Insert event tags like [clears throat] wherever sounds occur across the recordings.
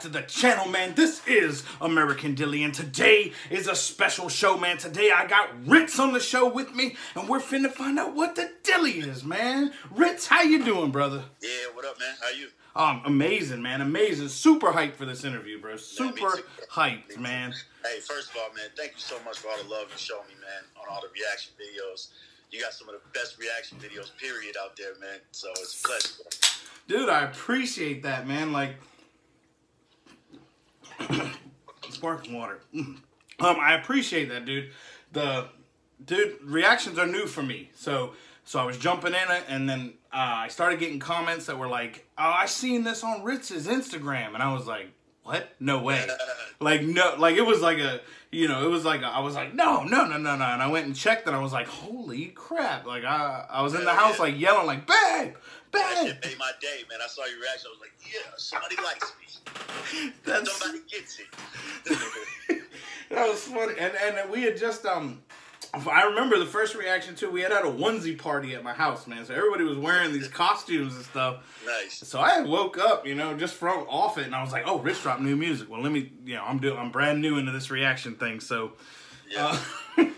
back to the channel, man. This is American Dilly, and today is a special show, man. Today I got Rittz on the show with me, and we're finna find out what the Dilly is, man. Rittz, how you doing, brother? Yeah, what up, man? How you? Um, amazing, man. Amazing. Super hyped for this interview, bro. Super hyped, man. Hey, first of all, man, thank you so much for all the love you show me, man, on all the reaction videos. You got some of the best reaction videos, period, out there, man. So it's a pleasure. Dude, I appreciate that, man. Like, sparkling water. Mm. [clears throat] Um, I appreciate that, dude. The dude reactions are new for me, so so I was jumping in it, and then uh, I started getting comments that were like, "Oh, I seen this on Rittz's Instagram," and I was like, "What? No way!" [laughs] like no, like it was like a, you know, it was like a, I was like, "No, no, no, no, no," and I went and checked, and I was like, "Holy crap!" Like I I was in the house like yelling like, "Babe, That babe!" made my day, man. I saw your reaction. I was like, yeah, somebody likes me. That's Somebody gets it. [laughs] that was funny. And and we had just um I remember the first reaction too. We had had a onesie party at my house, man. So everybody was wearing these costumes and stuff. nice. So I woke up, you know, just from off it, and I was like, "Oh, Rittz dropped new music." Well, let me, you know, I'm doing, I'm brand new into this reaction thing. So, Yeah. uh, [laughs]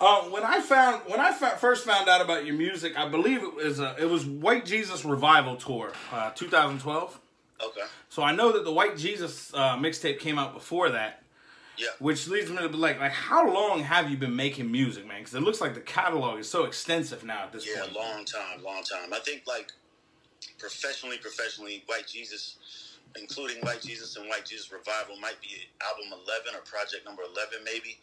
uh, when I found, when I fa- first found out about your music, I believe it was, uh, it was White Jesus Revival Tour, uh, 2012. okay. So I know that the White Jesus uh, mixtape came out before that. Yeah. Which leads me to be like, like, how long have you been making music, man? Because it looks like the catalog is so extensive now at this Yeah, point. long time, long time. I think like professionally, professionally, White Jesus, including White Jesus and White Jesus Revival, might be album eleven or project number eleven, maybe.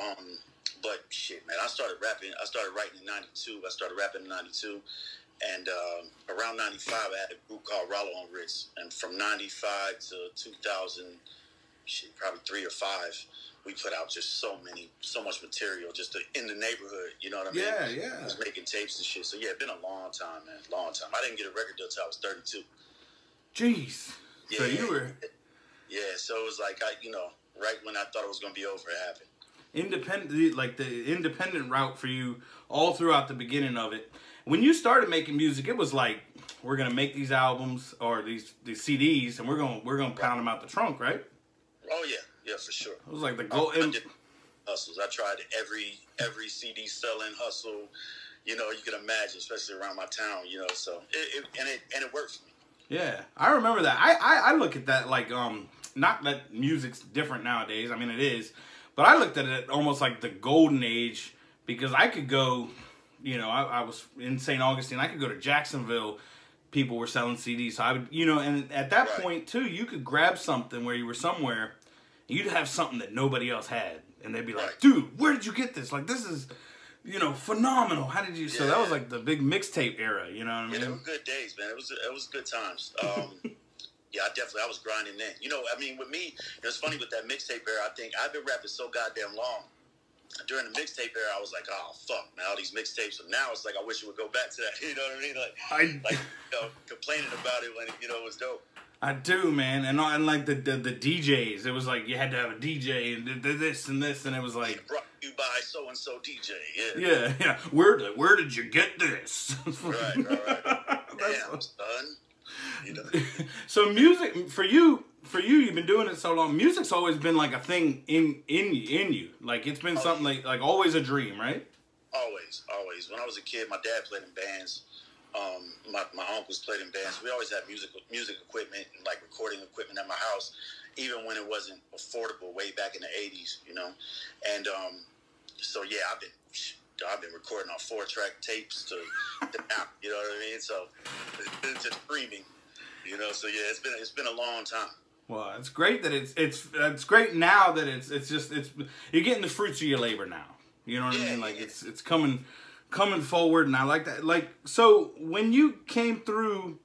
Um, but shit, man, I started rapping. I started writing in '92. I started rapping in '92, and um, around '95, I had a group called Rollo on Ritz, and from '95 to 2000, shit, probably three or five. We put out just so many, so much material, just to, in the neighborhood. You know what I mean? Yeah, yeah. I was making tapes and shit. So yeah, it's been a long time, man. Long time. I didn't get a record deal till I was 32. Jeez. So Yeah. you were Yeah, so it was like I, you know, right when I thought it was gonna be over, it happened. Independent, like the independent route for you all throughout the beginning of it. When you started making music, it was like we're gonna make these albums or these these CDs, and we're gonna we're gonna pound them out the trunk, right? Oh yeah, yeah, for sure. It was like the goal. I hustles. I tried every every CD selling hustle, you know, you can imagine, especially around my town, you know. So it, it and it and it worked for me. Yeah, I remember that. I, I I look at that like um not that music's different nowadays. I mean it is, but I looked at it almost like the golden age because I could go, you know, I, I was in St. Augustine. I could go to Jacksonville. People were selling CDs. So I would, you know, and at that Right. point too, you could grab something where you were somewhere, you'd have something that nobody else had, and they'd be like, Right. "Dude, where did you get this? Like this is." You know, phenomenal. How did you? So that was like the big mixtape era. You know what I Yeah, mean? they were good days, man. It was it was good times. Um, [laughs] yeah, I definitely I was grinding then. You know, I mean, with me, it was funny with that mixtape era. I think I've been rapping so goddamn long. During the mixtape era, I was like, oh fuck, man, all these mixtapes. So now it's like I wish it would go back to that. [laughs] You know what I mean? Like, I like you know, complaining about it when you know it was dope. I do, man, and and like the, the the DJs, it was like you had to have a DJ and th- th- this and this, and it was like, Brought you by so and so DJ. Yeah. yeah, yeah. Where did where did you get this? [laughs] Right, right, right. Damn, son. You [laughs] know. so music for you, for you, you've been doing it so long. Music's always been like a thing in in in you. Like it's been something like like always a dream, right? Always, always. When I was a kid, my dad played in bands. Um, my, my uncles played in bands. We always had music music equipment and like recording equipment at my house, even when it wasn't affordable way back in the '80s, you know. And um, so yeah, I've been I've been recording on four track tapes to, to now, [laughs] you know what I mean. So it's just streaming, you know. So yeah, it's been it's been a long time. Well, it's great that it's it's it's great now that it's it's just it's you're getting the fruits of your labor now. You know what I mean? Like yeah. it's it's coming coming forward, and I like that. Like so, when you came through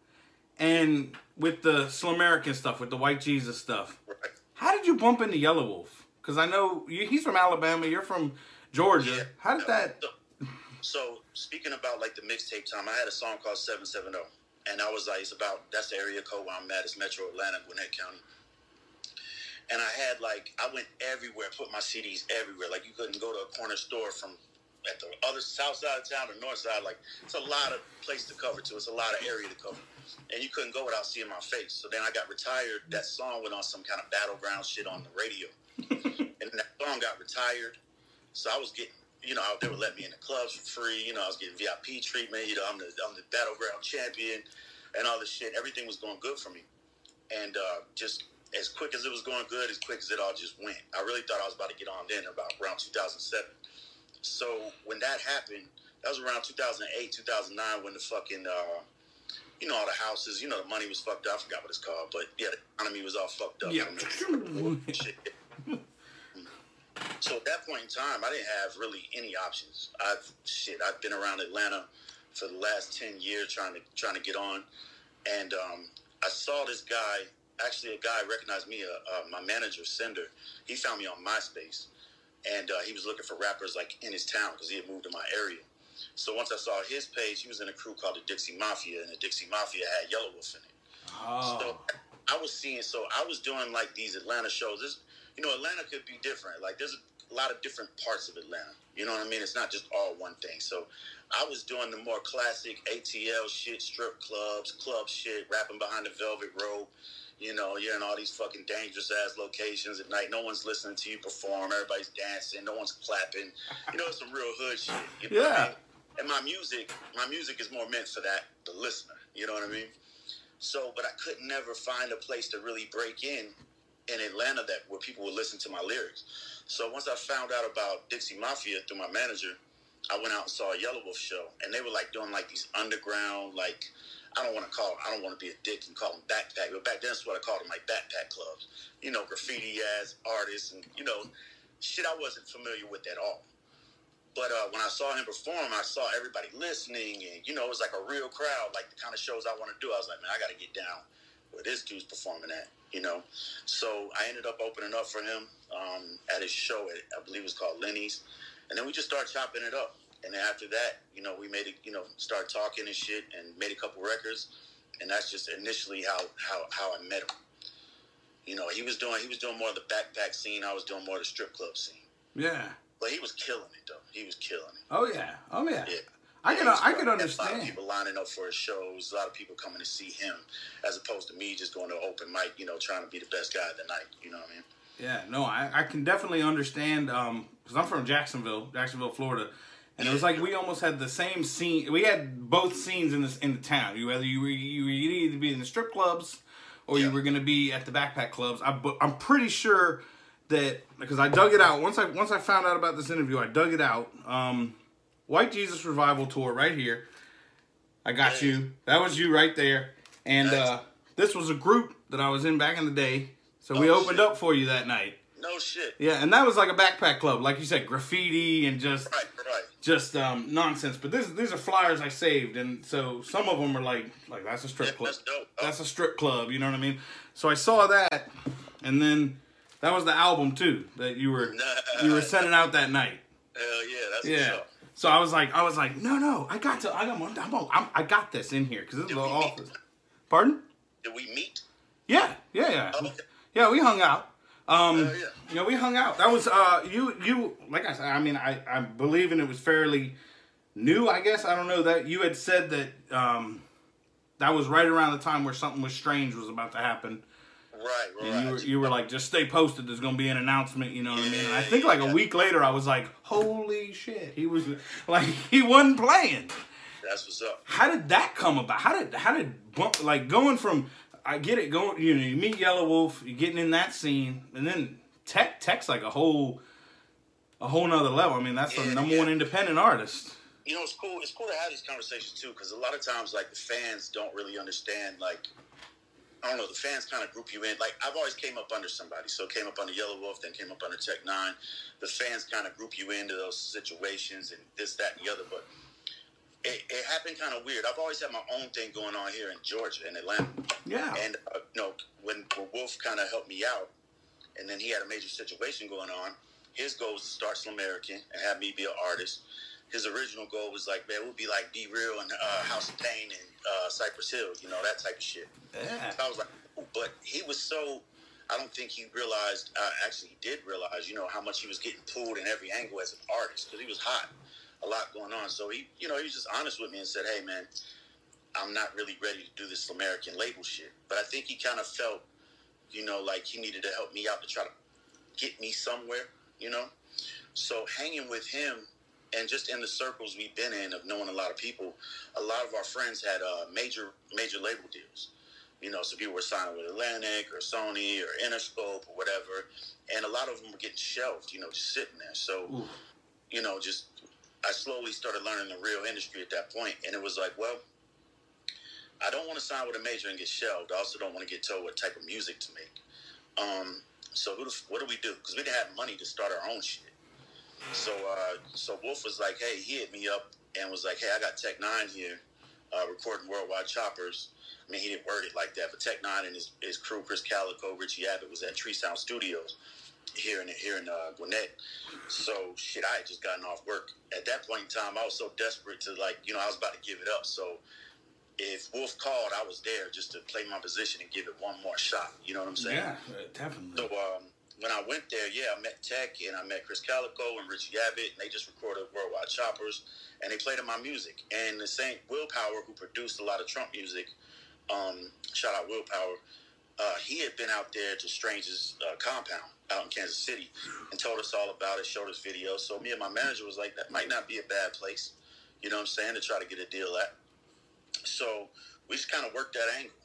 and with the Slumerican stuff, with the White Jesus stuff, Right. how did you bump into Yelawolf? Because I know you, he's from Alabama, you're from Georgia. Yeah. How did that? So, so speaking about like the mixtape time, I had a song called Seven Seven Zero, and I was like, it's about that's the area code where I'm at. It's Metro Atlanta, Gwinnett County. And I had like I went everywhere, put my CDs everywhere. Like you couldn't go to a corner store from at the other south side of town or north side. Like it's a lot of place to cover to. It's a lot of area to cover. and you couldn't go without seeing my face. So then I got retired. That song went on some kind of battleground shit on the radio, [laughs] and that song got retired. So I was getting, you know, they would let me in the clubs for free. You know, I was getting VIP treatment. You know, I'm the I'm the battleground champion, and all this shit. Everything was going good for me, and uh, just as quick as it was going good, as quick as it all just went. I really thought I was about to get on then about around 2007. So when that happened, that was around 2008, 2009 when the fucking, uh, you know, all the houses, you know, the money was fucked up. I forgot what it's called, but yeah, the economy was all fucked up. Yeah. Shit. So at that point in time, I didn't have really any options. I've shit. I've been around Atlanta for the last ten years trying to trying to get on, and um, I saw this guy. Actually, a guy recognized me. Uh, uh, my manager, Cinder. He found me on MySpace, and uh, he was looking for rappers like in his town because he had moved to my area. So once I saw his page, he was in a crew called the Dixie Mafia, and the Dixie Mafia had Yelawolf in it. Oh. So I was seeing, so I was doing like these Atlanta shows. This, you know, Atlanta could be different. Like there's a lot of different parts of Atlanta. You know what I mean? It's not just all one thing. So I was doing the more classic ATL shit, strip clubs, club shit, rapping behind the velvet rope. You know, you're in all these fucking dangerous ass locations at night. No one's listening to you perform. Everybody's dancing. No one's clapping. You know, it's some real hood shit. You know what I Yeah. mean? And my music, my music is more meant for that, the listener. You know what I mean? So, but I could never find a place to really break in in Atlanta that where people would listen to my lyrics. So once I found out about Dixie Mafia through my manager, I went out and saw a Yelawolf show, and they were like doing like these underground, like I don't want to call, I don't want to be a dick and call them backpack, but back then that's what I called them, like backpack clubs. You know, graffiti ass artists, and you know, shit I wasn't familiar with at all. But uh, when I saw him perform, I saw everybody listening, and you know, it was like a real crowd, like the kind of shows I want to do. I was like, man, I got to get down where this dude's performing at, you know. So I ended up opening up for him um, at his show, at, I believe it was called Lenny's, and then we just started chopping it up. And then after that, you know, we made it, you know, start talking and shit, and made a couple records, and that's just initially how how how I met him. You know, he was doing he was doing more of the backpack scene. I was doing more of the strip club scene. Yeah. But he was killing it though. He was killing it. Oh yeah. Oh yeah. Yeah. I can I can it. A lot of understand. people lining up for his shows. A lot of people coming to see him, as opposed to me just going to open mic. You know, trying to be the best guy of the night. You know what I mean? Yeah, no, I, I can definitely understand um because I'm from Jacksonville, Jacksonville, Florida, and it was like we almost had the same scene. We had both scenes in this in the town. You whether you were you were either to be in the strip clubs or you were going to be at the backpack clubs. I but I'm pretty sure that because I dug it out once I once I found out about this interview, I dug it out. Um, White Jesus Revival Tour right here. I got Yeah. you. That was you right there. And Nice. uh, this was a group that I was in back in the day. So we Oh, opened shit. up for you that night. No shit. Yeah, and that was like a backpack club, like you said, graffiti and just Right, right. just um, nonsense. But this these are flyers I saved, and so some of them are like like that's a strip Yeah, club. that's dope. Oh, That's a strip club. You know what I mean? So I saw that, and then that was the album too that you were Nah. you were sending out that night. Hell yeah, that's Yeah. So I was like, I was like, no, no, I got to, I got, I'm, I'm, I got this in here because this is Did the we meet? office. Pardon? Did we meet? Yeah, yeah, yeah, Oh, okay. yeah. We hung out. Um, Hell yeah. you know, we hung out. That was uh, you, you. Like I said, I mean, I, I'm believing it was fairly new. I guess I don't know that you had said that. Um, that was right around the time where something was strange was about to happen. Right, right. And you were, you were like, just stay posted. There's gonna be an announcement. You know what I mean? And I Yeah, think like a week later, I was like, holy shit, he was like, [laughs] he wasn't playing. That's what's up. How did that come about? How did how did bump like going from I get it going you know you meet Yelawolf you're getting in that scene and then Tech Tech's like a whole a whole nother level. I mean that's the Yeah, number yeah. one independent artist. You know, it's cool. It's cool to have these conversations too, because a lot of times, like the fans don't really understand. Like, I don't know, the fans kind of group you in. Like, I've always came up under somebody, so came up under Yelawolf, then came up under Tech N9ne. The fans kind of group you into those situations and this, that, and the other. But it, it happened kind of weird. I've always had my own thing going on here in Georgia, in Atlanta. Yeah. And uh, you know, when, when Wolf kind of helped me out, and then he had a major situation going on. His goal was to start Slumerican and have me be an artist. His original goal was like, man, would be like Be Real and uh, House of Pain and uh, Cypress Hill, you know, that type of shit. yeah. So I was like, but he was so. I don't think he realized. Uh, actually, he did realize, you know, how much he was getting pulled in every angle as an artist because he was hot, a lot going on. So he, you know, he was just honest with me and said, "Hey, man, I'm not really ready to do this Slumerican label shit. But I think he kind of felt, you know, like he needed to help me out to try to get me somewhere, you know. So hanging with him and just in the circles we've been in of knowing a lot of people, a lot of our friends had uh, major major label deals. You know, so people were signing with Atlantic or Sony or Interscope or whatever, and a lot of them were getting shelved. You know, just sitting there. So, Ooh. you know, just I slowly started learning the real industry at that point, and it was like, well, I don't want to sign with a major and get shelved. I also don't want to get told what type of music to make. Um, so who the, what do we do? Because we didn't have money to start our own shit. So uh, so Wolf was like, hey, he hit me up and was like, hey, I got Tech N9ne here, uh, recording Worldwide Choppers. I mean, he didn't word it like that, but Tech N9ne and his, his crew, Krizz Kaliko, Richie Abbott, was at Tree Sound Studios here in here in uh, Gwinnett. So shit, I had just gotten off work. At that point in time, I was so desperate to like, you know, I was about to give it up. So if Wolf called, I was there just to play my position and give it one more shot. You know what I'm saying? Yeah, definitely. So um, when I went there, yeah, I met Tech and I met Krizz Kaliko and Richie Abbott, and they just recorded Worldwide Choppers, and they played in my music. And the same Willpower, who produced a lot of Trunk Muzik, um, shout out Willpower, uh, he had been out there to Strange's uh, compound out in Kansas City and told us all about it, showed us videos. So me and my manager was like, that might not be a bad place, you know what I'm saying, to try to get a deal at. So we just kind of worked that angle.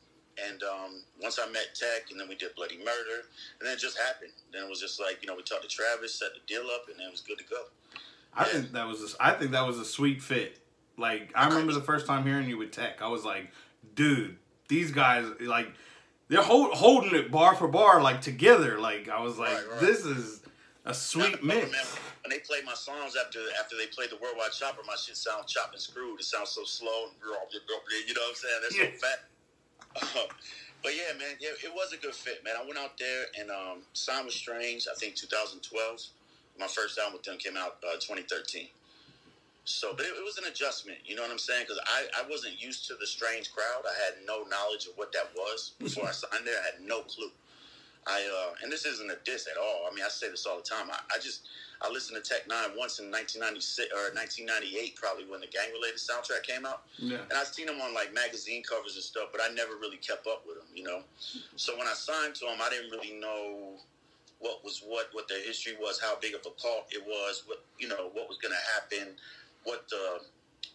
And um, once I met Tech, and then we did Bloody Murder, and then it just happened. Then it was just like you know we talked to Travis, set the deal up, and then it was good to go. I think that was a, I think that was a sweet fit. Like I remember the first time hearing you with Tech, I was like, dude, these guys like they're hold, holding it bar for bar like together. Like I was like, Right, right. this is a sweet mix. man, when they play my songs after after they play the Worldwide Chopper, my shit sounds chopped and screwed. It sounds so slow and you know what I'm saying? They're Yeah. so fat. But yeah, man, yeah, it was a good fit, man. I went out there and um, signed with Strange. I think 2012. My first album with them came out uh, 2013. So, but it, it was an adjustment. You know what I'm saying? Because I, I wasn't used to the Strange crowd. I had no knowledge of what that was before I signed there. I had no clue. I uh, and this isn't a diss at all. I mean, I say this all the time. I, I just I listened to Tech N9ne once in 1996 or 1998, probably when the gang related soundtrack came out. Yeah. And I've seen him on like magazine covers and stuff, but I never really kept up with him, you know. So when I signed to him, I didn't really know what was what, what their history was, how big of a cult it was, what you know, what was going to happen, what the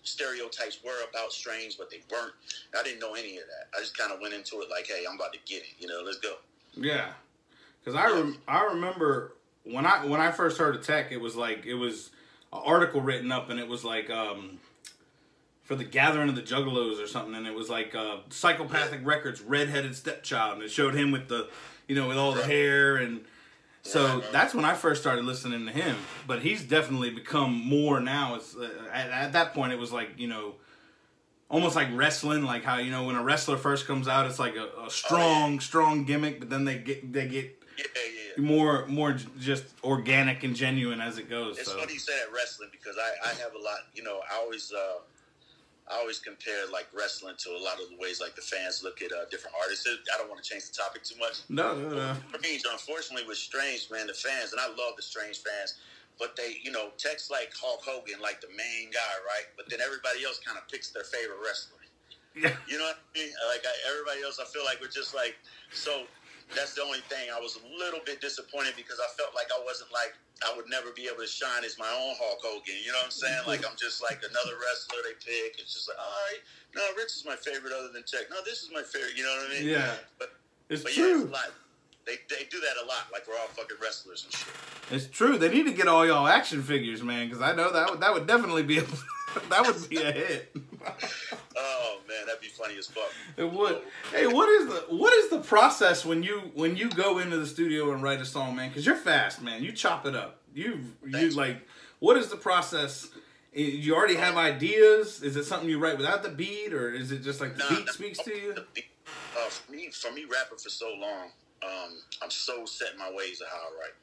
stereotypes were about Strange, but they weren't. I didn't know any of that. I just kind of went into it like, hey, I'm about to get it, you know, let's go. Yeah, because I rem- I remember when I when I first heard of Tech, it was like it was an article written up, and it was like um for the Gathering of the Juggalos or something, and it was like uh, Psychopathic Records redheaded stepchild, and it showed him with the you know with all the hair and. So that's when I first started listening to him, but he's definitely become more now. It's uh, at, at that point it was like you know, almost like wrestling, like how you know when a wrestler first comes out, it's like a, a strong, strong gimmick, but then they get they get Yeah, yeah, yeah. more more just organic and genuine as it goes. It's So funny you say that wrestling because I, I have a lot. You know, I always uh, I always compare like wrestling to a lot of the ways like the fans look at uh, different artists. I don't want to change the topic too much. no, no, no. Strange, unfortunately, with Strange, man, the fans, and I love the Strange fans, but they, you know, Tech's like Hulk Hogan, like the main guy, right? But then everybody else kind of picks their favorite wrestler. Yeah, You know what I mean? Like I, everybody else, I feel like we're just like so. That's the only thing I was a little bit disappointed because I felt like I wasn't like I would never be able to shine as my own Hulk Hogan. You know what I'm saying? Mm-hmm. Like I'm just like another wrestler they pick. It's just like, all right, no, Rittz is my favorite other than Tech. No, this is my favorite. You know what I mean? yeah, But it's but yeah, it's true. a lot. They, they do that a lot. Like we're all fucking wrestlers and shit. It's true. They need to get all y'all action figures, man, because I know that would that would definitely be a, [laughs] that would be a hit. [laughs] Oh man, that'd be funny as fuck. It would. Hey, what is the what is the process when you when you go into the studio and write a song, man? Because you're fast, man. You chop it up. You you Thanks. like. What is the process? You already have ideas. Is it something you write without the beat, or is it just like the Nah, beat speaks to you? Uh, for me, for me, rapping for so long, um, I'm so set in my ways of how I write.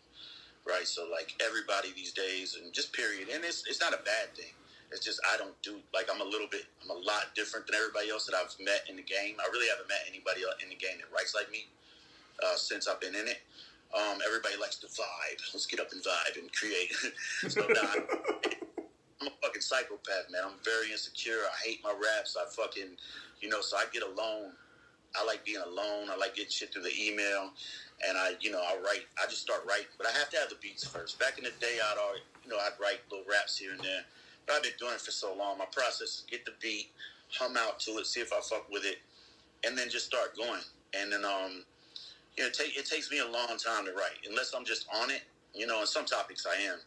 Right, so like everybody these days, and just period, and it's it's not a bad thing. It's just I don't do like I'm a little bit, I'm a lot different than everybody else that I've met in the game. I really haven't met anybody in the game that writes like me uh, since I've been in it. Um, everybody likes to vibe. Let's get up and vibe and create. [laughs] so nah, I'm a fucking psychopath, man. I'm very insecure. I hate my raps. I fucking, you know, so I get alone. I like being alone. I like getting shit through the email, and I, you know, I write. I just start writing, but I have to have the beats first. Back in the day, I'd already, you know, I'd write little raps here and there. But I've been doing it for so long. My process is get the beat, hum out to it, see if I fuck with it, and then just start going. And then, um, you know, it, take, it takes me a long time to write, unless I'm just on it. You know, in some topics I am,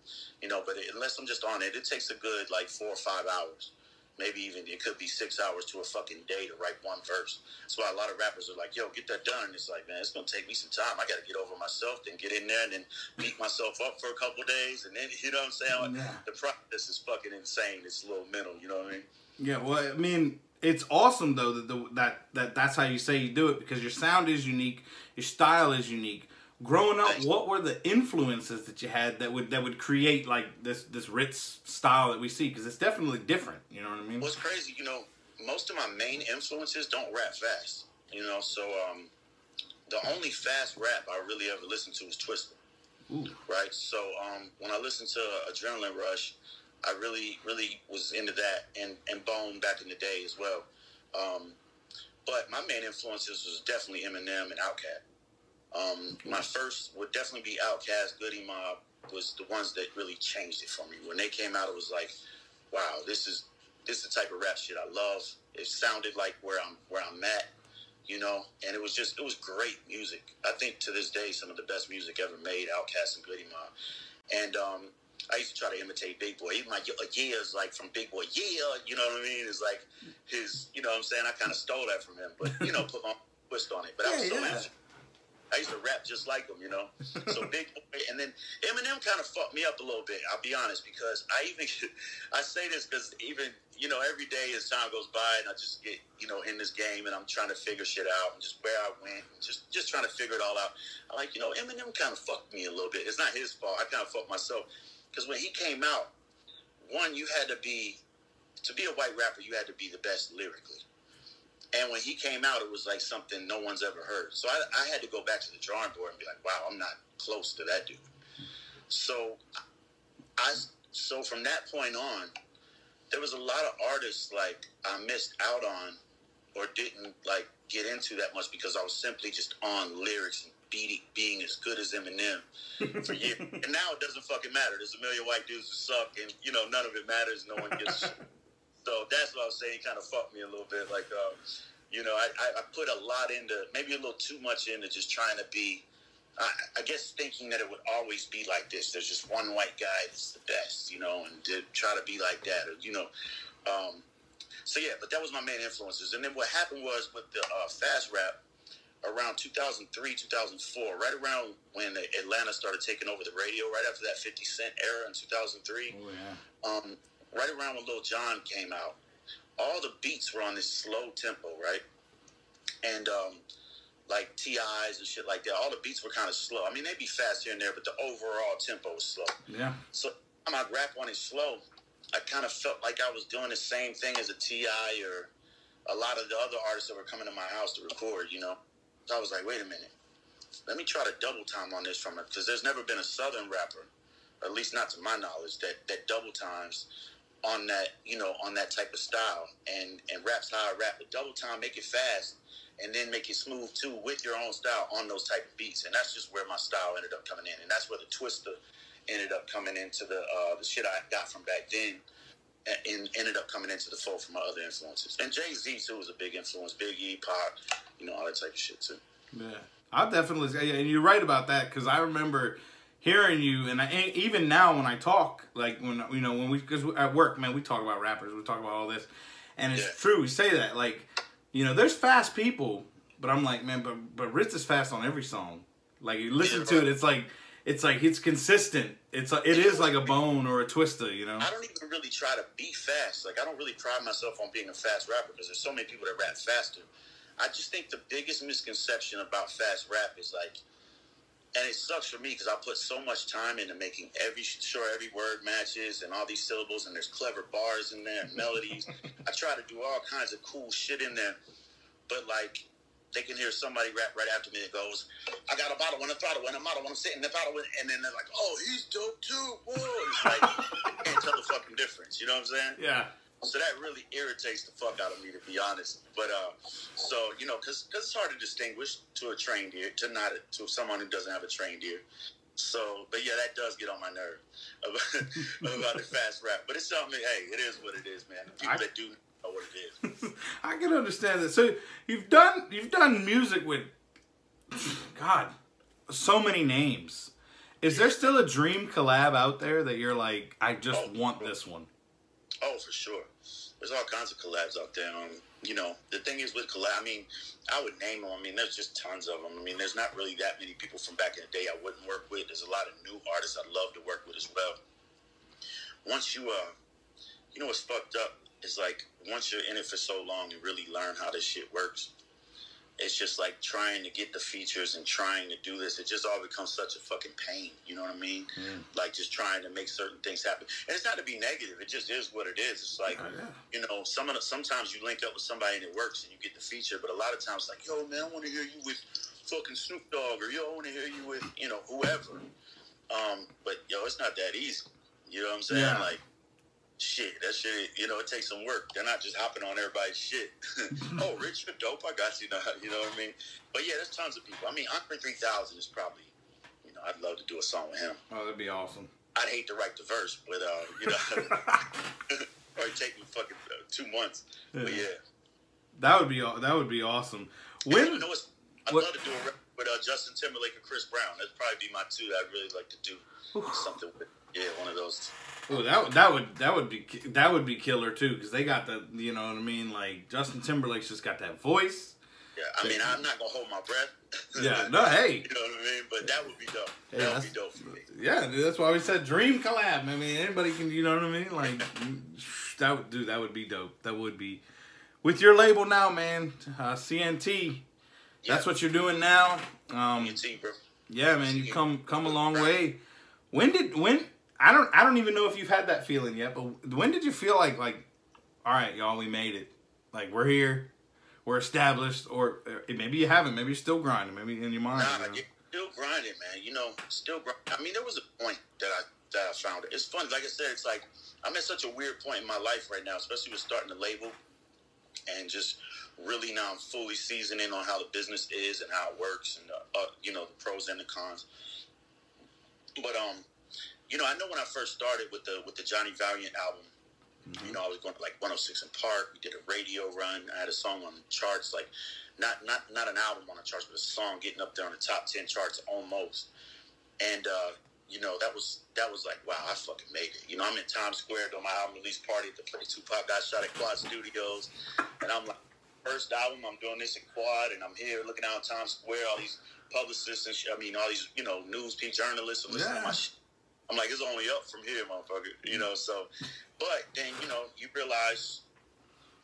you know, but unless I'm just on it, it takes a good like four or five hours maybe even it could be six hours to a fucking day to write one verse. That's why a lot of rappers are like, "Yo, get that done." And it's like, man, it's gonna take me some time. I got to get over myself, then get in there, and then beat myself up for a couple days, and then [laughs] you know what I'm saying. Yeah. The process is fucking insane. It's a little mental. You know what I mean? Yeah. Well, I mean, it's awesome though that the, that that that's how you say you do it because your sound is unique, your style is unique growing up, what were the influences that you had that would that would create like this this Rittz style that we see? Because it's definitely different. You know what I mean? What's crazy, you know, most of my main influences don't rap fast. You know, so um, the only fast rap I really ever listened to was Twista. Ooh. Right. So um, when I listened to Adrenaline Rush, I really really was into that, and and Bone back in the day as well. Um, but my main influences was definitely Eminem and Outkast. Um, my first would definitely be Outkast, Goodie Mob was the ones that really changed it for me. When they came out, it was like, wow, this is this is the type of rap shit I love. It sounded like where I'm where I'm at, you know, and it was just it was great music. I think to this day, some of the best music ever made, Outkast and Goodie Mob, and um, I used to try to imitate Big Boi. Even my yeah is like from Big Boi, Yeah, you know what I mean? It's like his, you know what I'm saying? I kind of stole that from him, but you know, put my twist on it. But yeah, I was so yeah. I used to rap just like him, you know. So [laughs] big, boy and then Eminem kind of fucked me up a little bit. I'll be honest because I even [laughs] I say this because even you know every day as time goes by and I just get you know in this game and I'm trying to figure shit out and just where I went just just trying to figure it all out. I like you know Eminem kind of fucked me a little bit. It's not his fault. I kind of fucked myself because when he came out, one you had to be to be a white rapper you had to be the best lyrically. And when he came out, it was like something no one's ever heard. So I, I had to go back to the drawing board and be like, wow, I'm not close to that dude. So I so from that point on, there was a lot of artists like I missed out on or didn't like get into that much because I was simply just on lyrics and beating, being as good as Eminem for years. [laughs] and now it doesn't fucking matter. There's a million white dudes who suck, and you know none of it matters. No one gives. [laughs] So that's what I was saying. Kind of fucked me a little bit. Like, uh, you know, I, I, put a lot into, maybe a little too much into just trying to be, I, I, guess thinking that it would always be like this. There's just one white guy that's the best, you know, and to try to be like that, or, you know. Um, so yeah, but that was my main influences. And then what happened was with the uh, fast rap around 2003, 2004, right around when Atlanta started taking over the radio, right after that 50 Cent era in 2003. Oh, yeah. Um, right around when Lil Jon came out, all the beats were on this slow tempo, right? And um, like TIs and shit like that, all the beats were kind of slow. I mean, they'd be fast here and there, but the overall tempo was slow. Yeah. So when I rap on it slow, I kind of felt like I was doing the same thing as a TI or a lot of the other artists that were coming to my house to record, you know? So I was like, wait a minute. Let me try to double time on this from it because there's never been a Southern rapper, at least not to my knowledge, that, that double times on that, you know, on that type of style and and raps how I rap. But double time, make it fast, and then make it smooth too with your own style on those type of beats. And that's just where my style ended up coming in, and that's where the Twista ended up coming into the uh, the shit I got from back then. And ended up coming into the fold from my other influences, and Jay Z too was a big influence. Big E, Pop, you know all that type of shit too. Yeah, I definitely, and you're right about that because I remember hearing you, and, I, even now when I talk, like when you know when we because at work, man, we talk about rappers, we talk about all this, and it's yeah. true. We say that like, you know, there's fast people, but I'm like, man, but but Rittz is fast on every song. Like you listen yeah, to it, it's like it's like it's consistent. It's a, it is like a bone or a Twista, you know. I don't even really try to be fast. Like I don't really pride myself on being a fast rapper because there's so many people that rap faster. I just think the biggest misconception about fast rap is like and it sucks for me because I put so much time into making every sure every word matches and all these syllables and there's clever bars in there and melodies. I try to do all kinds of cool shit in there, but like they can hear somebody rap right after me that goes, I got a bottle and a throttle and a model and I'm sitting in the bottle and then they're like, oh, he's dope too. Whoa. It's like, can't tell the fucking difference. You know what I'm saying? Yeah. So that really irritates the fuck out of me, to be honest. But uh, so you know, because cause it's hard to distinguish to a trained ear to not to someone who doesn't have a trained ear. So, but yeah, that does get on my nerve [laughs] about, about the fast rap. But it's something. Hey, it is what it is, man. The people I, that do know what it is. [laughs] I can understand that. So you've done you've done music with God, so many names. Is there still a dream collab out there that you're like, I just oh, want this one? Oh, for sure. There's all kinds of collabs out there. Um, you know, the thing is with collab, I mean, I would name them. I mean, there's just tons of them. I mean, there's not really that many people from back in the day I wouldn't work with. There's a lot of new artists I'd love to work with as well. Once you, uh, you know what's fucked up? Is like once you're in it for so long, and really learn how this shit works it's just like trying to get the features and trying to do this. It just all becomes such a fucking pain. You know what I mean? Mm. Like just trying to make certain things happen. And it's not to be negative. It just is what it is. It's like oh, yeah. you know, some of the, sometimes you link up with somebody and it works and you get the feature, but a lot of times like, yo man, I want to hear you with fucking Snoop Dogg or yo, I want to hear you with you know whoever. Um, but yo, it's not that easy. You know what I'm saying? Yeah. Like shit, that shit, you know, it takes some work. They're not just hopping on everybody's shit. [laughs] oh, Rittz, you're dope. I got you. [laughs] Know, you know what I mean? But yeah, there's tons of people. I mean, Andre 3000 is probably, you know, I'd love to do a song with him. Oh, that'd be awesome. I'd hate to write the verse, but, uh, you know, [laughs] or it'd take me fucking uh, two months. Yeah. But yeah. That would be that would be awesome. When you know I'd what? love to do a record with uh, Justin Timberlake and Chris Brown. That'd probably be my two that I'd really like to do something with. Yeah, one of those. Oh, that that would that would be that would be killer too because they got the you know what I mean like Justin Timberlake's just got that voice. Yeah, I mean I'm not gonna hold my breath. [laughs] yeah, no, [laughs] hey, you know what I mean. But that would be dope. Hey, that would be dope for me. Yeah, dude, that's why we said dream collab. I mean anybody can, you know what I mean? Like [laughs] that would do that would be dope. That would be with your label now, man. Uh, CNT. That's what you're doing now. Um, CNT, bro. Yeah, man, you come come a long way. When did when I don't I don't even know if you've had that feeling yet, but when did you feel like like all right, y'all, we made it. Like we're here. We're established or maybe you haven't, maybe you're still grinding, maybe in your mind. Nah, you know? still grinding, man. You know, still grinding. I mean, there was a point that I that I found it. It's funny, like I said, it's like I'm at such a weird point in my life right now, especially with starting the label and just really now I'm fully seasoning on how the business is and how it works and uh, you know the pros and the cons. But um, you know, I know when I first started with the with the Jonny Valiant album, mm-hmm. you know, I was going to like 106 in Park. We did a radio run. I had a song on the charts, like not not not an album on the charts, but a song getting up there on the top 10 charts almost. And uh, you know, that was that was like, wow, I fucking made it. You know, I'm in Times Square doing my album release party at the Play Tupac got shot at Quad Studios, and I'm like, first album, I'm doing this in Quad, and I'm here looking out Times Square, all these publicists and shit. I mean, all these you know news people, journalists are listening yeah. to my shit I'm like, it's only up from here, motherfucker. You know, so, but then, you know, you realize,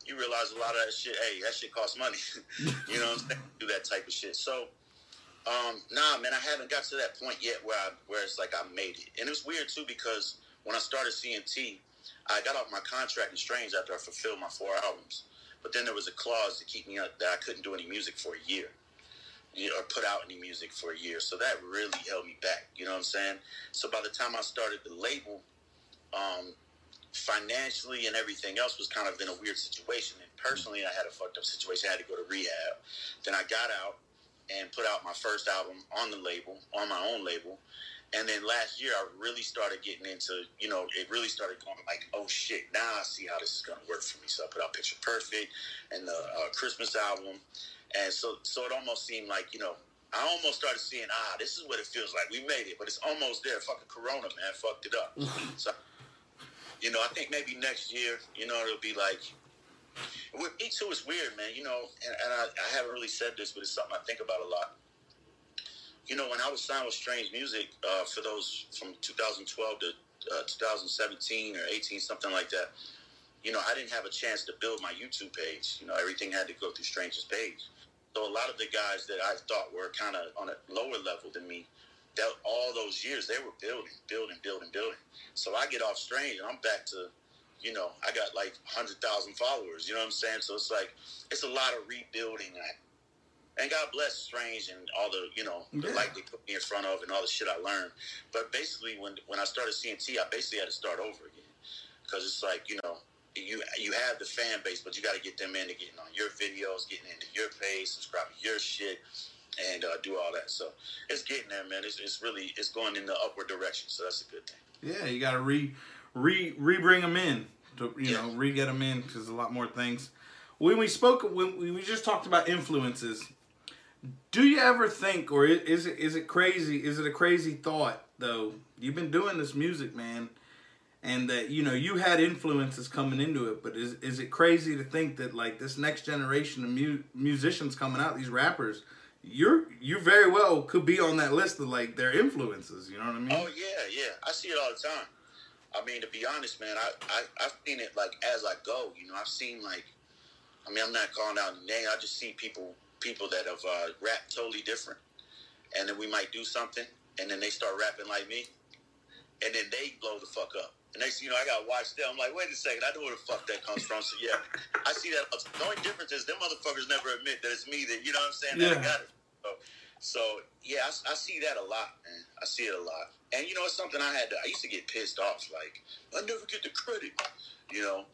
you realize a lot of that shit, hey, that shit costs money. [laughs] you know? Do that type of shit. So, um, nah, man, I haven't got to that point yet where I, where it's like I made it. And it's weird too because when I started CNT, I got off my contract in Strange after I fulfilled my four albums. But then there was a clause to keep me up that I couldn't do any music for a year or put out any music for a year. So that really held me back. You know what I'm saying? So by the time I started the label, um, financially and everything else was kind of in a weird situation. And personally, I had a fucked up situation. I had to go to rehab. Then I got out and put out my first album on the label, on my own label. And then last year, I really started getting into, you know, it really started going like, oh shit, now I see how this is going to work for me. So I put out Picture Perfect and the uh, Christmas album. And so, so it almost seemed like, you know, I almost started seeing, ah, this is what it feels like. We made it, but it's almost there. Fucking Corona, man, fucked it up. [laughs] so, you know, I think maybe next year, you know, it'll be like, with me too, it's weird, man. You know, and, and I, I, haven't really said this, but it's something I think about a lot. You know, when I was signed with Strange Music uh, for those from 2012 to uh, 2017 or 18, something like that, you know, I didn't have a chance to build my YouTube page. You know, everything had to go through Strange's page. So a lot of the guys that I thought were kind of on a lower level than me, that all those years they were building, building, building, building. So I get off Strange and I'm back to, you know, I got like hundred thousand followers. You know what I'm saying? So it's like it's a lot of rebuilding. and God bless Strange and all the you know the Yeah. light they put me in front of and all the shit I learned. But basically, when when I started CNT, I basically had to start over again because it's like you know you you have the fan base, but you got to get them into getting on your videos, getting into your page, subscribing your shit, and uh, do all that. So it's getting there, man. It's, it's really it's going in the upward direction. So that's a good thing. Yeah, you got to re re re bring them in to you Yeah. know re get them in because a lot more things. When we spoke, when we we just talked about influences, do you ever think, or is it is it crazy? Is it a crazy thought though? You've been doing this music, man, and that you know you had influences coming into it, but is is it crazy to think that like this next generation of mu- musicians coming out, these rappers, you're you very well could be on that list of like their influences. You know what I mean? Oh yeah, yeah. I see it all the time. I mean, to be honest, man, I, I I've seen it like as I go. You know, I've seen like, I mean, I'm not calling out any name. I just see people people that have uh, rapped totally different, and then we might do something, and then they start rapping like me, and then they blow the fuck up. And next, thing you know, I got to watch them. I'm like, wait a second, I know where the fuck that comes from. So yeah, I see that. The only difference is them motherfuckers never admit that it's me. That you know what I'm saying? That I Yeah. got it. So, so yeah, I, I see that a lot, man. I see it a lot. And you know, it's something I had to. I used to get pissed off, like I never get the credit, you know.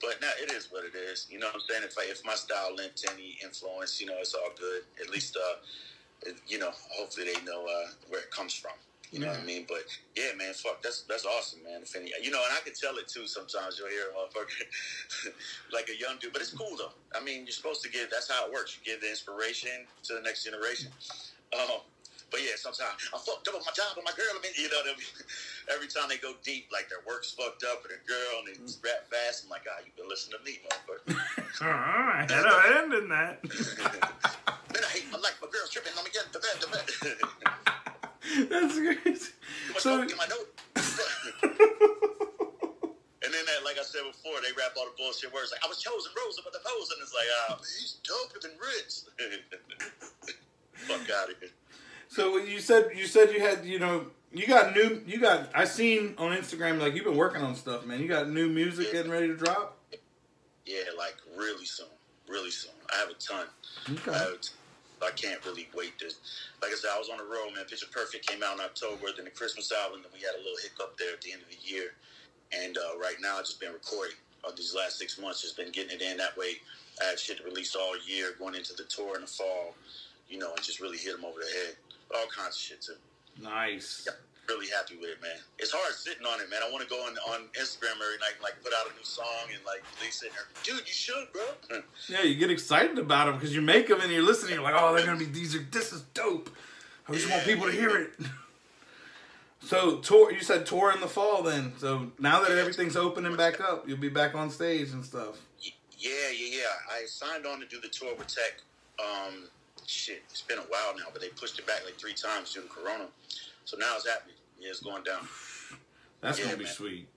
But now it is what it is. You know what I'm saying? If I, if my style lent any influence, you know, it's all good. At least, uh, you know, hopefully they know uh, where it comes from. You know what I mean? But yeah, man, fuck, that's that's awesome, man. If any, you know, and I can tell it too. Sometimes you'll hear a motherfucker [laughs] like a young dude, but it's cool though. I mean, you're supposed to give. That's how it works. You give the inspiration to the next generation. Um, but yeah, sometimes I'm fucked up with my job and my girl. I mean, you know, they'll [laughs] be, every time they go deep, like their work's fucked up and their girl, and they Mm. rap fast. I'm like, ah, you've been listening to me, motherfucker. I had a hand in that. [laughs] Man, I hate my life. My girl's tripping. Let me get to bed. To bed. [laughs] That's great. So, coke my note. [laughs] And then, that, like I said before, they rap all the bullshit words like "I was chosen, rose but the pose," and it's like, ah, he's doper than Rittz. [laughs] Fuck out of here. so you said you said you had you know you got new you got I seen on Instagram like you've been working on stuff, man. You got new music getting ready to drop. Yeah, like really soon, really soon. I have a ton. I, have a ton. I can't really wait to. Like I said, I was on the road, man. Picture Perfect came out in October, then the Christmas album, then we had a little hiccup there at the end of the year. And uh, right now, I've just been recording. Uh, these last six months, just been getting it in. That way, I have shit to release all year, going into the tour in the fall, you know, and just really hit them over the head. All kinds of shit, too. Nice. Really happy with it, man. It's hard sitting on it, man. I want to go on, on Instagram every night and, like, put out a new song and, like, they sitting there, dude, you should, bro. [laughs] Yeah, you get excited about them because you make them and you're listening. You're like, oh, they're gonna be these are this is dope. I just want Yeah. people to hear it. [laughs] So tour, you said tour in the fall then. So now that everything's opening back up, you'll be back on stage and stuff. Yeah, yeah, yeah. I signed on to do the tour with Tech. Um, shit, it's been a while now, but they pushed it back like three times due to Corona. So now it's happening. Yeah, it's going down. That's Yeah, gonna be man. sweet.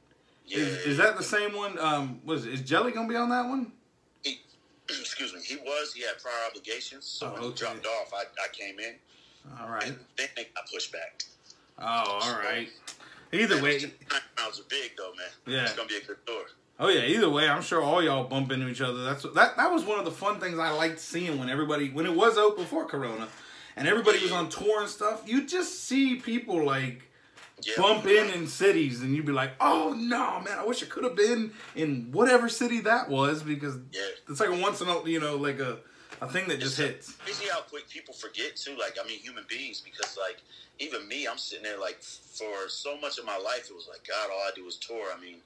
Yeah, Is, is that the same one? Um, was is Jelly gonna be on that one? he, [clears throat] excuse me. He was. He had prior obligations, so Oh, when he okay. dropped off, I, I came in, All right. and then they got pushed back. Oh, all right. Either way, rounds are big though, man. Yeah. it's gonna be a good tour. Oh yeah, either way, I'm sure all y'all bump into each other. That's that that was one of the fun things I liked seeing when everybody when it was out before Corona, and everybody was on tour and stuff. You just see people like Yeah, bump in in cities, and you'd be like, "Oh no, man! I wish I could have been in whatever city that was because Yeah. it's like a once in a you know like a a thing that just hits." crazy how quick people forget too. Like, I mean, human beings, because like even me, I'm sitting there like for so much of my life, it was like God, all I do is tour. I mean,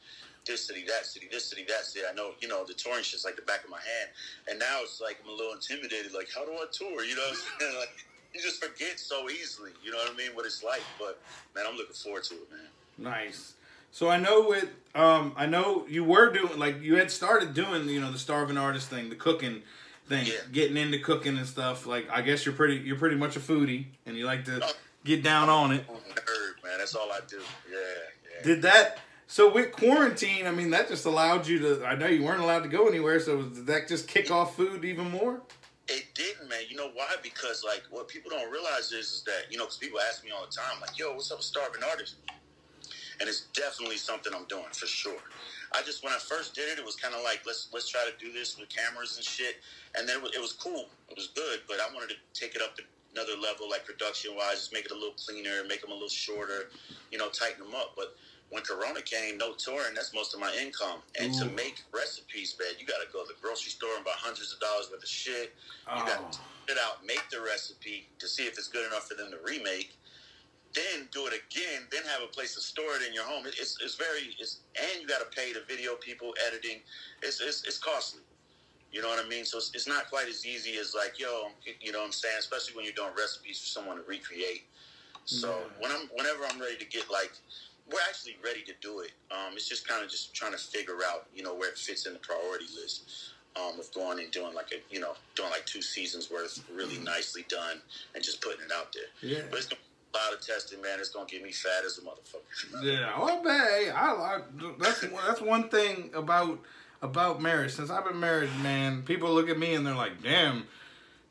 this city, that city, this city, that city. I know, you know, the touring shit's like the back of my hand, and now it's like I'm a little intimidated. Like, how do I tour? You know, what I'm saying? [laughs] like you just forget so easily. You know what I mean? What it's like. But man, I'm looking forward to it, man. Nice. So I know with um I know you were doing like you had started doing you know the starving artist thing, the cooking thing, Yeah. getting into cooking and stuff. Like I guess you're pretty you're pretty much a foodie and you like to Oh. get down on it. Nerd, man. That's all I do. Yeah, yeah. Did that so with quarantine, I mean that just allowed you to I know you weren't allowed to go anywhere, so did that just kick off food even more? It didn't, man. You know why? Because like what people don't realize is, is that you know, because people ask me all the time, like, "Yo, what's up with starving artist?" And it's definitely something I'm doing for sure. I just when I first did it, it was kind of like let's let's try to do this with cameras and shit, and then it was cool, it was good, but I wanted to take it up to another level, like production wise, just make it a little cleaner, make them a little shorter, you know, tighten them up. But when Corona came, no touring, that's most of my income. And Ooh. to make recipes, man, you got to go to the grocery store and buy hundreds of dollars worth of shit. You oh. got to it out, make the recipe to see if it's good enough for them to remake then do it again, then have a place to store it in your home. It's, it's very, it's, and you got to pay the video people editing. It's, it's, it's costly. You know what I mean? So it's, it's not quite as easy as like, yo, you know what I'm saying? Especially when you're doing recipes for someone to recreate. So yeah. when I'm, whenever I'm ready to get like, we're actually ready to do it. Um, it's just kind of just trying to figure out, you know, where it fits in the priority list. Um, of going and doing like a, you know, doing like two seasons worth, really mm. nicely done, and just putting it out there. Yeah. But it's a lot of testing, man. It's gonna get me fat as a motherfucker. Yeah, oh man, I, I that's that's one thing about about marriage. Since I've been married, man, people look at me and they're like, "Damn,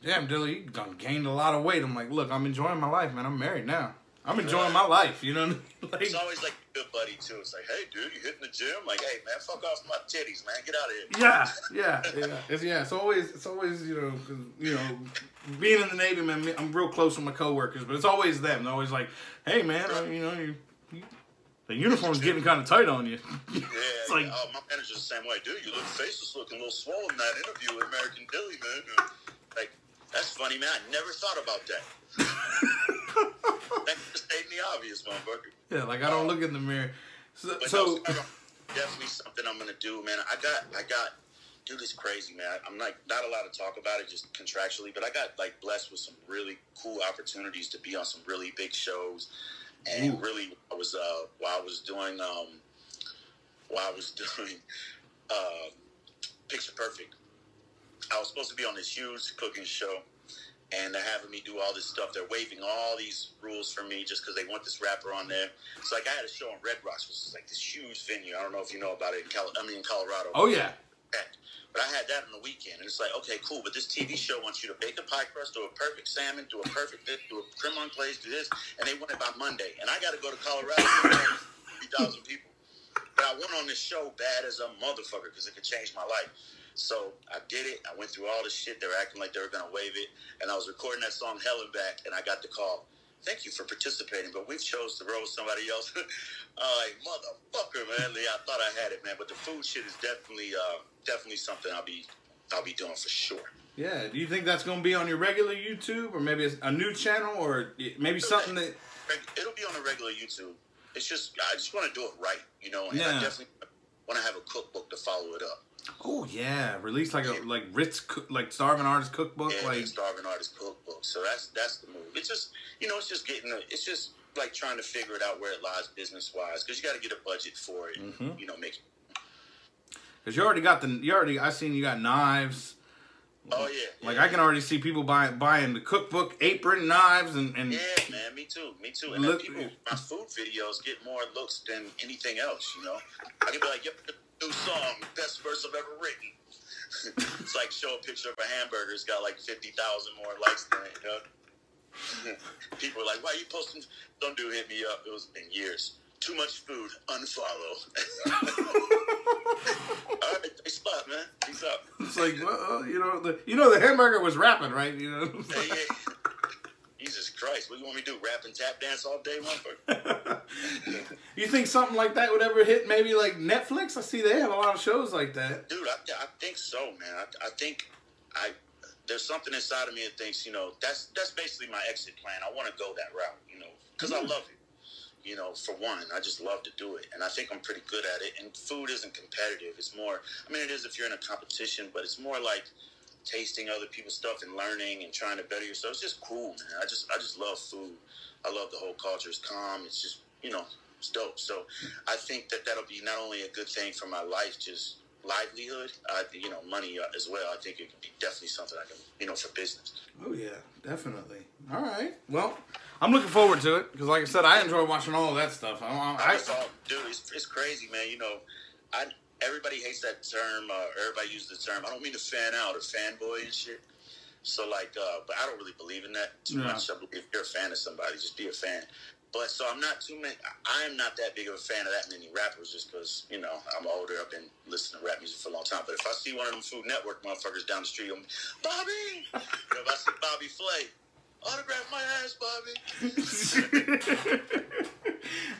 damn, Dilly, you done gained a lot of weight." I'm like, "Look, I'm enjoying my life, man. I'm married now." I'm enjoying my life, you know. [laughs] like, it's always like a good buddy too. It's like, hey, dude, you hitting the gym? Like, hey, man, fuck off my titties, man. Get out of here. Yeah, [laughs] yeah, yeah. It's yeah. It's always it's always you know you know being in the Navy, man. I'm real close with my coworkers, but it's always them. They're always like, hey, man, uh, you know you. The uniform's getting kind of tight on you. [laughs] yeah, it's like, oh, my manager's the same way, dude. You look face is looking a little swollen in that interview with American Dilly, man. Like, that's funny, man. I never thought about that. [laughs] that just stating the obvious, motherfucker. Yeah, like I don't um, look in the mirror. So, so no, definitely something I'm gonna do, man. I got, I got, dude, it's crazy, man. I'm like not allowed to talk about it just contractually, but I got like blessed with some really cool opportunities to be on some really big shows, and Ooh. really, I was uh while I was doing um while I was [laughs] doing uh Picture Perfect. I was supposed to be on this huge cooking show and they're having me do all this stuff. They're waiving all these rules for me just because they want this rapper on there. It's like I had a show in Red Rocks, which is like this huge venue. I don't know if you know about it in Cal- I mean in Colorado. Oh yeah. But I had that on the weekend, and it's like, okay, cool. But this TV show wants you to bake a pie crust, do a perfect salmon, do a perfect this, do a creme anglaise, do this, and they want it by Monday. And I got to go to Colorado, three thousand people. But I went on this show bad as a motherfucker because it could change my life. So I did it. I went through all the shit. They were acting like they were gonna waive it, and I was recording that song "Hell and Back," and I got the call. Thank you for participating, but we've chose to roll with somebody else. [laughs] uh, like motherfucker, man. I thought I had it, man. But the food shit is definitely, uh, definitely something I'll be, I'll be doing for sure. Yeah. Do you think that's going to be on your regular YouTube, or maybe a new channel, or maybe something that? It'll be on a regular YouTube. It's just I just want to do it right, you know, and yeah. I definitely want to have a cookbook to follow it up. Oh yeah, release like a like Rittz like Starving Artist Cookbook, yeah, like Starving Artist Cookbook. So that's that's the move. It's just you know it's just getting a, it's just like trying to figure it out where it lies business wise because you got to get a budget for it. Mm-hmm. You know, make. Because you already got the you already I seen you got knives. Oh yeah. Like yeah. I can already see people buying buying the cookbook, apron, knives, and, and yeah, man, me too, me too. And look, people, my food videos get more looks than anything else. You know, I can be like, yep, new song, best verse I've ever written. [laughs] it's like show a picture of a hamburger, it's got like 50,000 more likes than it, you know? [laughs] People are like, why are you posting? Don't do hit me up. It was in years. Too much food, unfollow. [laughs] All right, thanks a lot, man. Peace out. It's like, well, you know, the you know the hamburger was rapping, right? You know. yeah, yeah. Jesus Christ, what do you want me to do? Rap and tap dance all day, motherfucker? [laughs] you think something like that would ever hit maybe like Netflix? I see they have a lot of shows like that. Dude, I, I think so, man. I, I think I there's something inside of me that thinks, you know, that's that's basically my exit plan. I want to go that route, you know, because mm. I love it. You know, for one, I just love to do it, and I think I'm pretty good at it. And food isn't competitive; it's more. I mean, it is if you're in a competition, but it's more like tasting other people's stuff and learning and trying to better yourself. It's just cool, man. I just I just love food. I love the whole culture. It's calm. It's just you know it's dope. So I think that that'll be not only a good thing for my life, just livelihood, uh, you know, money uh, as well. I think it could be definitely something I can, you know, for business. Oh yeah, definitely. All right. Well, I'm looking forward to it because, like I said, I enjoy watching all of that stuff. I, I, I all, dude, it's, it's crazy, man. You know, I everybody hates that term. Uh, everybody uses the term. I don't mean to fan out or fanboy and shit. So like, uh, but I don't really believe in that too yeah. much. I believe if you're a fan of somebody, just be a fan. but so I'm not too many. I am not that big of a fan of that many rappers, just because you know I'm older. I've been listening to rap music for a long time. But if I see one of them Food Network motherfuckers down the street, I'm Bobby. you know, if I see Bobby Flay, autograph my ass, Bobby. [laughs]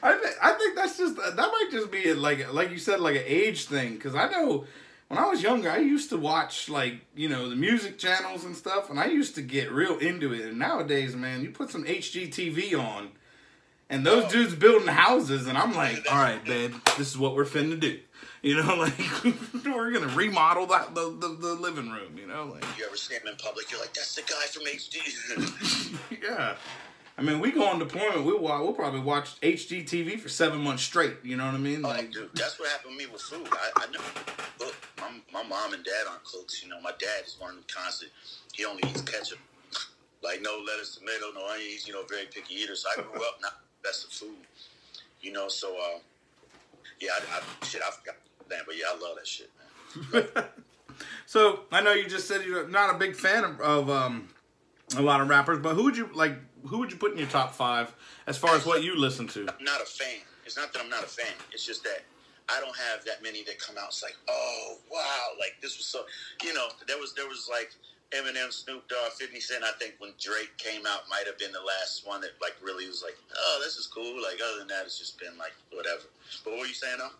I think I think that's just that might just be like like you said like an age thing because I know when I was younger I used to watch like you know the music channels and stuff and I used to get real into it and nowadays man you put some HGTV on and those Oh. dudes building houses and I'm like all right babe this is what we're finna do you know [laughs] like we're gonna remodel that the, the, the living room you know like you ever see him in public? You're like, that's the guy from HD. [laughs] yeah. I mean, we go on deployment. We wa- we'll probably watch HGTV for seven months straight. You know what I mean? Oh, Like, dude, that's what happened to me with food. I, I know. Look, my, my mom and dad aren't cooks. You know, my dad is one of them constant. He only eats ketchup, like no lettuce, tomato, no onions. You know, very picky eater. So I grew up not best of food. You know, so uh, yeah, I, I, shit, I forgot that, but yeah, I love that shit, man. [laughs] so I know you just said you're not a big fan of, of um, a lot of rappers, but who would you like? Who would you put in your top five as far as what you listen to? I'm not a fan. It's not that I'm not a fan. It's just that I don't have that many that come out. It's like, oh wow, like this was so. You know, there was there was like Eminem, Snoop Dogg, Fifty Cent. I think when Drake came out, might have been the last one that like really was like, oh, this is cool. Like other than that, it's just been like whatever. But what were you saying though?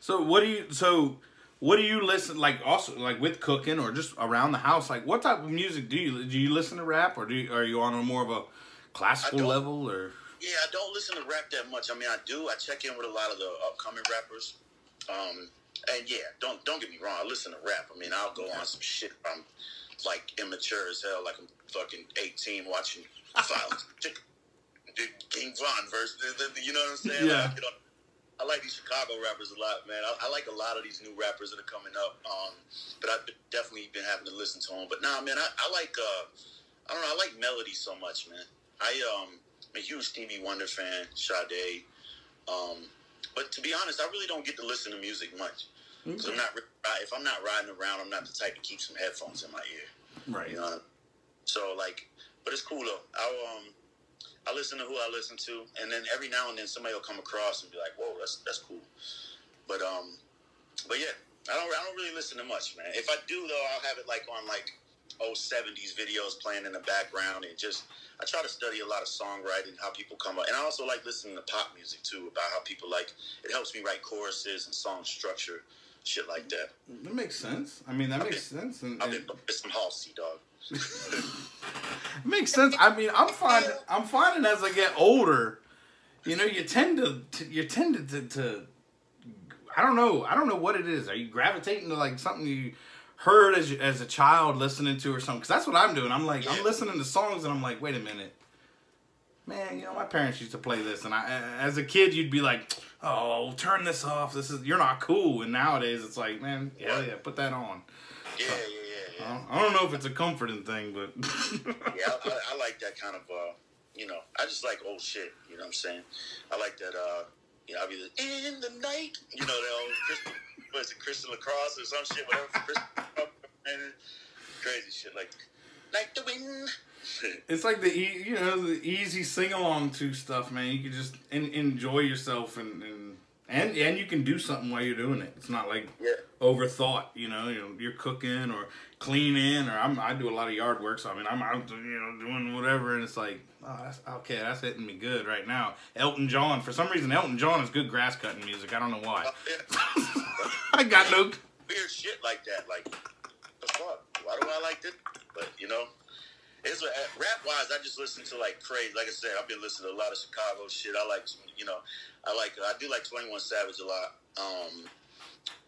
So what do you? So what do you listen like? Also like with cooking or just around the house? Like what type of music do you do? You listen to rap or do you, are you on a more of a classical level or? Yeah, I don't listen to rap that much. I mean, I do. I check in with a lot of the upcoming rappers. Um, and yeah, don't don't get me wrong. I listen to rap. I mean, I'll go on some shit. I'm like immature as hell, like I'm fucking 18 watching Violence. [laughs] King Von the- You know what I'm saying? Yeah. Like, you know, I like these Chicago rappers a lot, man. I, I like a lot of these new rappers that are coming up. Um, but I've definitely been having to listen to them. But nah, man, I, I like. Uh, I don't know. I like melody so much, man. I um, I'm a huge Stevie Wonder fan, Sade. Um, but to be honest, I really don't get to listen to music much. Cause I'm not if I'm not riding around, I'm not the type to keep some headphones in my ear. Right. You know. So like, but it's cool though. I um, I listen to who I listen to, and then every now and then somebody will come across and be like, "Whoa, that's that's cool." But um, but yeah, I don't I don't really listen to much, man. If I do though, I'll have it like on like old '70s videos playing in the background, and just I try to study a lot of songwriting, how people come up, and I also like listening to pop music too, about how people like it helps me write choruses and song structure, shit like that. That makes sense. I mean, that makes sense. And, I've and been some Halsey dog. [laughs] makes sense. I mean, I'm finding I'm finding as I get older, you know, you tend to, to you tend to, to, to I don't know. I don't know what it is. Are you gravitating to like something you heard as as a child listening to or something? Because that's what I'm doing. I'm like I'm listening to songs and I'm like, wait a minute. Man, you know, my parents used to play this, and I, as a kid, you'd be like, "Oh, turn this off. This is you're not cool." And nowadays, it's like, man, yeah, yeah, put that on. Yeah, yeah, yeah, I yeah. don't, I don't know if it's a comforting thing, but [laughs] yeah, I, I, I like that kind of, uh, you know, I just like old shit. You know what I'm saying? I like that. Uh, you know, I'll be like, in the night. You know, that old Christian, what is it, Christian Lacrosse or some shit, whatever. Christian, crazy shit like like the wind. It's like the e- you know the easy sing along to stuff, man. You can just en- enjoy yourself and, and and and you can do something while you're doing it. It's not like Yeah. overthought. You know, you know you're cooking or cleaning or I'm I do a lot of yard work, so I mean I'm out you know doing whatever, and it's like oh that's okay, that's hitting me good right now. Elton John, for some reason, Elton John is good grass cutting music. I don't know why. Uh, yeah. [laughs] I got no. weird shit like that. Like, the fuck? Why do I like this? But you know, it's rap wise. I just listen to like crazy. Like I said, I've been listening to a lot of Chicago shit. I like, you know, I like. I do like Twenty One Savage a lot. Um,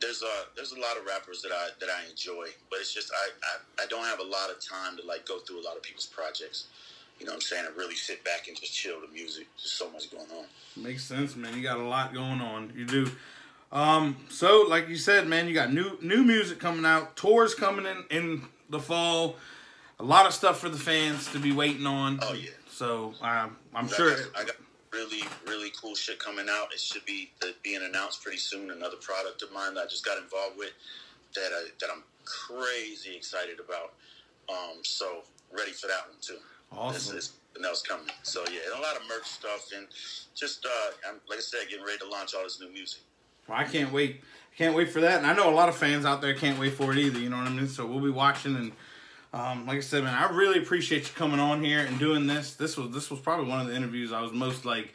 there's a there's a lot of rappers that I that I enjoy, but it's just I, I I don't have a lot of time to like go through a lot of people's projects. You know what I'm saying? And really sit back and just chill the music. There's so much going on. Makes sense, man. You got a lot going on. You do. Um, so like you said, man, you got new new music coming out, tours coming in in the fall, a lot of stuff for the fans to be waiting on. Oh, yeah. So um, I'm I sure. got, I got really, really cool shit coming out. It should be uh, being announced pretty soon. Another product of mine that I just got involved with that I, that I'm crazy excited about. Um, so ready for that one too. Awesome. This is something else coming. So yeah, and a lot of merch stuff, and just uh, I'm, like I said, getting ready to launch all this new music. Well, I can't wait. Can't wait for that. And I know a lot of fans out there can't wait for it either. You know what I mean? So we'll be watching. And um, like I said, man, I really appreciate you coming on here and doing this. This was this was probably one of the interviews I was most like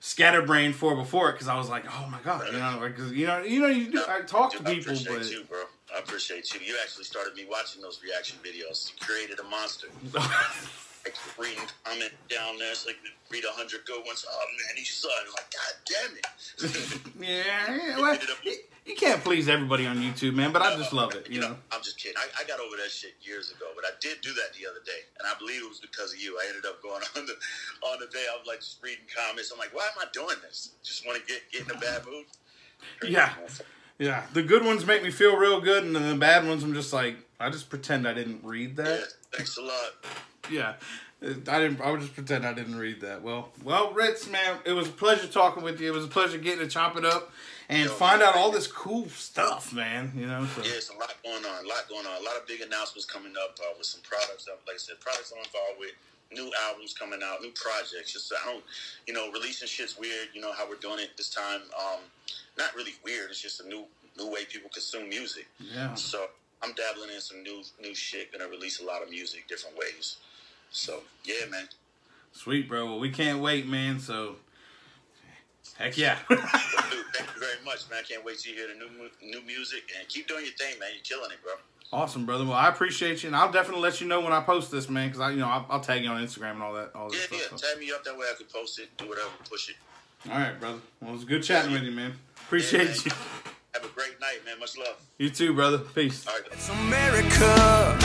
scatterbrained for before it because I was like, oh my god, you know, because you know, you know, you do, I talk Dude, to I people, appreciate but you, bro. I appreciate you. You actually started me watching those reaction videos. You created a monster. [laughs] Like reading comment down there, it's like read a hundred good ones. Oh man, he's son. Like, god damn it. [laughs] yeah, [laughs] yeah, well, you, you can't please everybody on YouTube, man. But I just love it, you know. I'm just kidding. I, I got over that shit years ago, but I did do that the other day, and I believe it was because of you. I ended up going [laughs] on the on the day. I was like just reading comments. I'm like, why am I doing this? Just want to get get in a bad mood. Yeah. Yeah, the good ones make me feel real good, and then the bad ones, I'm just like, I just pretend I didn't read Yeah. that. Thanks a lot. Yeah, I didn't. I would just pretend I didn't read that. Well, well, Rittz, man, it was a pleasure talking with you. It was a pleasure getting to chop it up and Yo, find out all this cool stuff, man. You know, so Yeah, it's a lot going on. A lot going on. A lot of big announcements coming up uh, with some products. That, like I said, products I'm involved with. New albums coming out, new projects. Just I don't, you know, releasing shit's weird. You know how we're doing it this time. Um, not really weird. It's just a new new way people consume music. yeah, So I'm dabbling in some new new shit. Gonna release a lot of music different ways. So yeah, man. sweet, bro. Well, we can't wait, man. So, heck yeah. Dude, [laughs] thank you very much, man. I can't wait to hear the new new music and keep doing your thing, man. You're killing it, bro. awesome, brother. Well, I appreciate you, and I'll definitely let you know when I post this, man. Because I, you know, I'll, I'll tag you on Instagram and all that, all Yeah, that yeah. stuff. so. Tag me up that way I can post it, do whatever, push it. All right, brother. Well, it was good chatting with you, man. Appreciate man. you. Have a great night, man. Much love. You too, brother. Peace. All right. It's America.